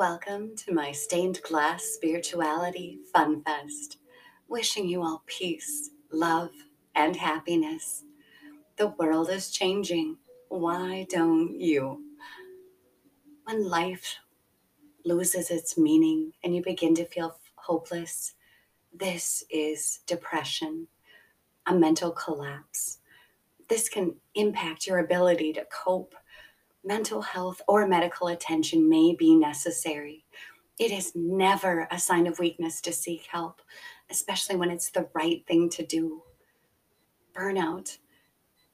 Welcome to my stained glass spirituality fun fest. Wishing you all peace, love, and happiness. The world is changing. Why don't you? When life loses its meaning and you begin to feel hopeless, this is depression, a mental collapse. This can impact your ability to cope mental health or medical attention may be necessary. It is never a sign of weakness to seek help, especially when it's the right thing to do. Burnout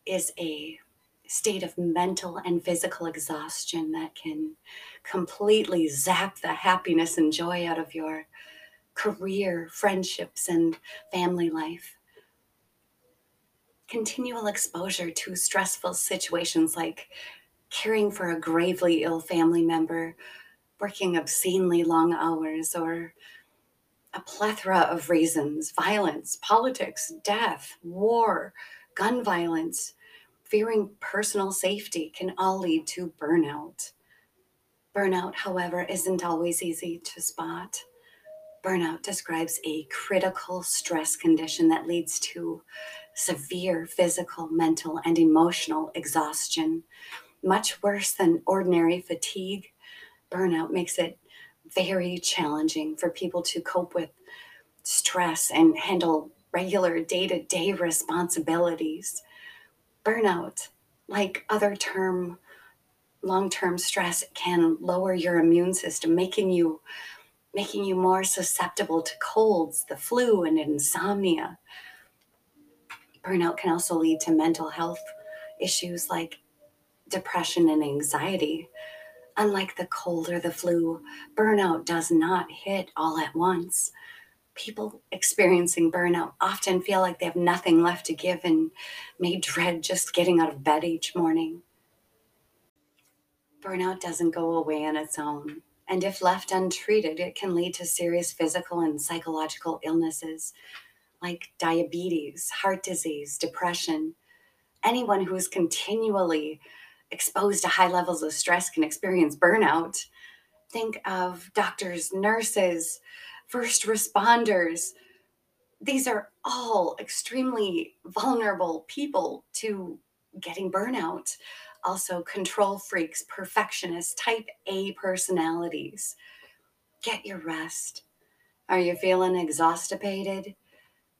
is a state of mental and physical exhaustion that can completely zap the happiness and joy out of your career, friendships, and family life. Continual exposure to stressful situations like caring for a gravely ill family member, working obscenely long hours, or a plethora of reasons violence, politics, death, war, gun violence, fearing personal safety can all lead to burnout. Burnout, however, isn't always easy to spot. Burnout describes a critical stress condition that leads to severe physical, mental, and emotional exhaustion much worse than ordinary fatigue. Burnout makes it very challenging for people to cope with stress and handle regular day to day responsibilities. Burnout, like other term long term stress, can lower your immune system, making you making you more susceptible to colds, the flu, and insomnia. Burnout can also lead to mental health issues like depression and anxiety. Unlike the cold or the flu, burnout does not hit all at once. People experiencing burnout often feel like they have nothing left to give and may dread just getting out of bed each morning. Burnout doesn't go away on its own, and if left untreated, it can lead to serious physical and psychological illnesses like diabetes, heart disease, depression. Anyone who is continually exposed to high levels of stress can experience burnout. Think of doctors, nurses, first responders. These are all extremely vulnerable people to getting burnout. Also, control freaks, perfectionists, type A personalities. Get your rest. Are you feeling exhausted?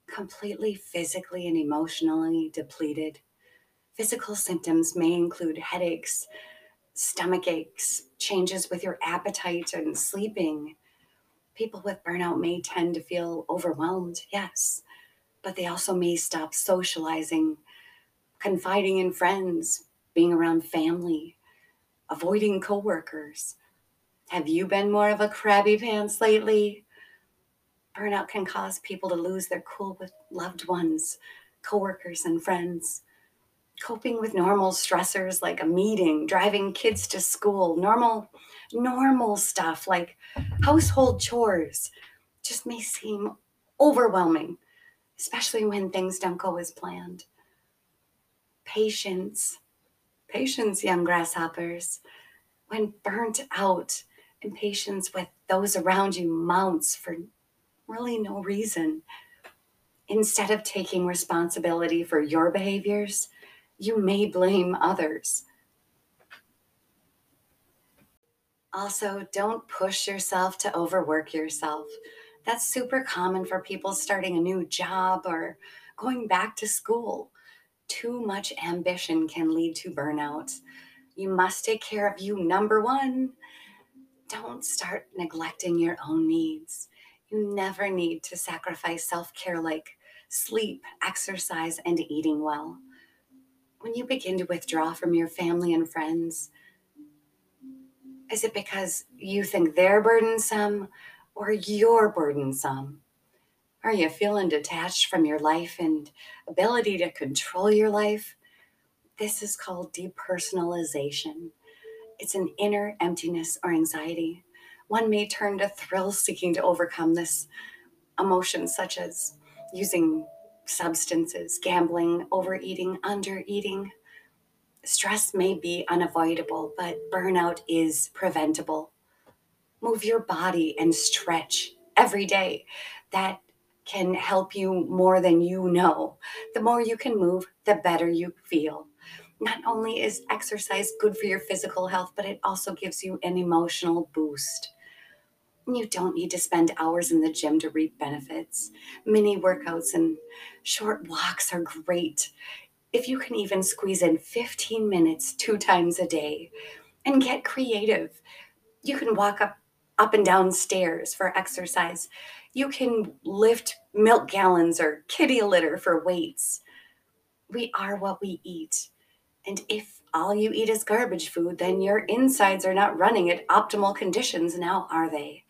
Completely physically and emotionally depleted? Physical symptoms may include headaches, stomach aches, changes with your appetite and sleeping. People with burnout may tend to feel overwhelmed, yes, but they also may stop socializing, confiding in friends, being around family, avoiding coworkers. Have you been more of a crabby pants lately? Burnout can cause people to lose their cool with loved ones, coworkers, and friends coping with normal stressors like a meeting, driving kids to school, normal normal stuff like household chores just may seem overwhelming, especially when things don't go as planned. Patience, patience, young grasshoppers. When burnt out, impatience with those around you mounts for really no reason. Instead of taking responsibility for your behaviors, you may blame others. Also, don't push yourself to overwork yourself. That's super common for people starting a new job or going back to school. Too much ambition can lead to burnout. You must take care of you, number one. Don't start neglecting your own needs. You never need to sacrifice self care like sleep, exercise, and eating well when you begin to withdraw from your family and friends, is it because you think they're burdensome or you're burdensome? Are you feeling detached from your life and ability to control your life? This is called depersonalization. It's an inner emptiness or anxiety. One may turn to thrill seeking to overcome this emotion, such as using substances, gambling, overeating, undereating. Stress may be unavoidable, but burnout is preventable. Move your body and stretch every day. That can help you more than you know. The more you can move, the better you feel. Not only is exercise good for your physical health, but it also gives you an emotional boost. You don't need to spend hours in the gym to reap benefits. Mini workouts and short walks are great. If you can even squeeze in 15 minutes two times a day and get creative, you can walk up up and down stairs for exercise. You can lift milk gallons or kitty litter for weights. We are what we eat. And if all you eat is garbage food, then your insides are not running at optimal conditions now, are they?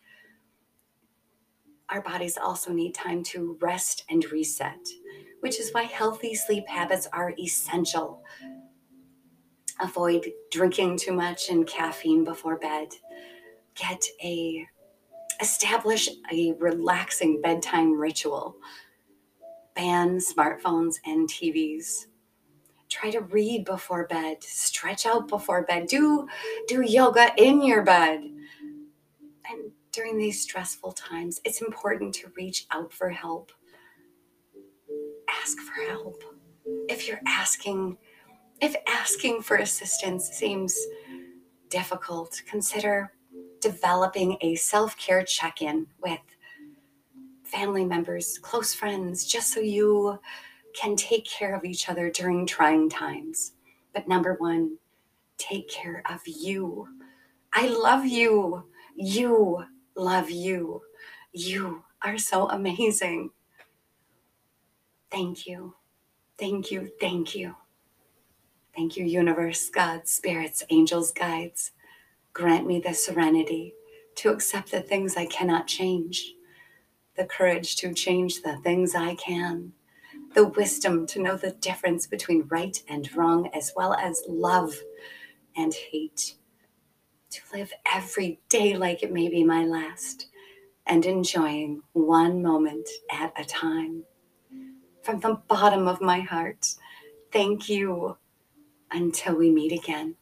Our bodies also need time to rest and reset, which is why healthy sleep habits are essential. Avoid drinking too much and caffeine before bed. Get a establish a relaxing bedtime ritual. Ban smartphones and TVs. Try to read before bed, stretch out before bed, do do yoga in your bed. And during these stressful times, it's important to reach out for help. Ask for help. If you're asking if asking for assistance seems difficult, consider developing a self care check in with family members, close friends, just so you can take care of each other during trying times. But number one, take care of you. I love you. You love you. You are so amazing. Thank you. Thank you. Thank you. Thank you, universe, God, spirits, angels, guides. Grant me the serenity to accept the things I cannot change, the courage to change the things I can, the wisdom to know the difference between right and wrong, as well as love and hate, to live every day like it may be my last, and enjoying one moment at a time. From the bottom of my heart, thank you until we meet again.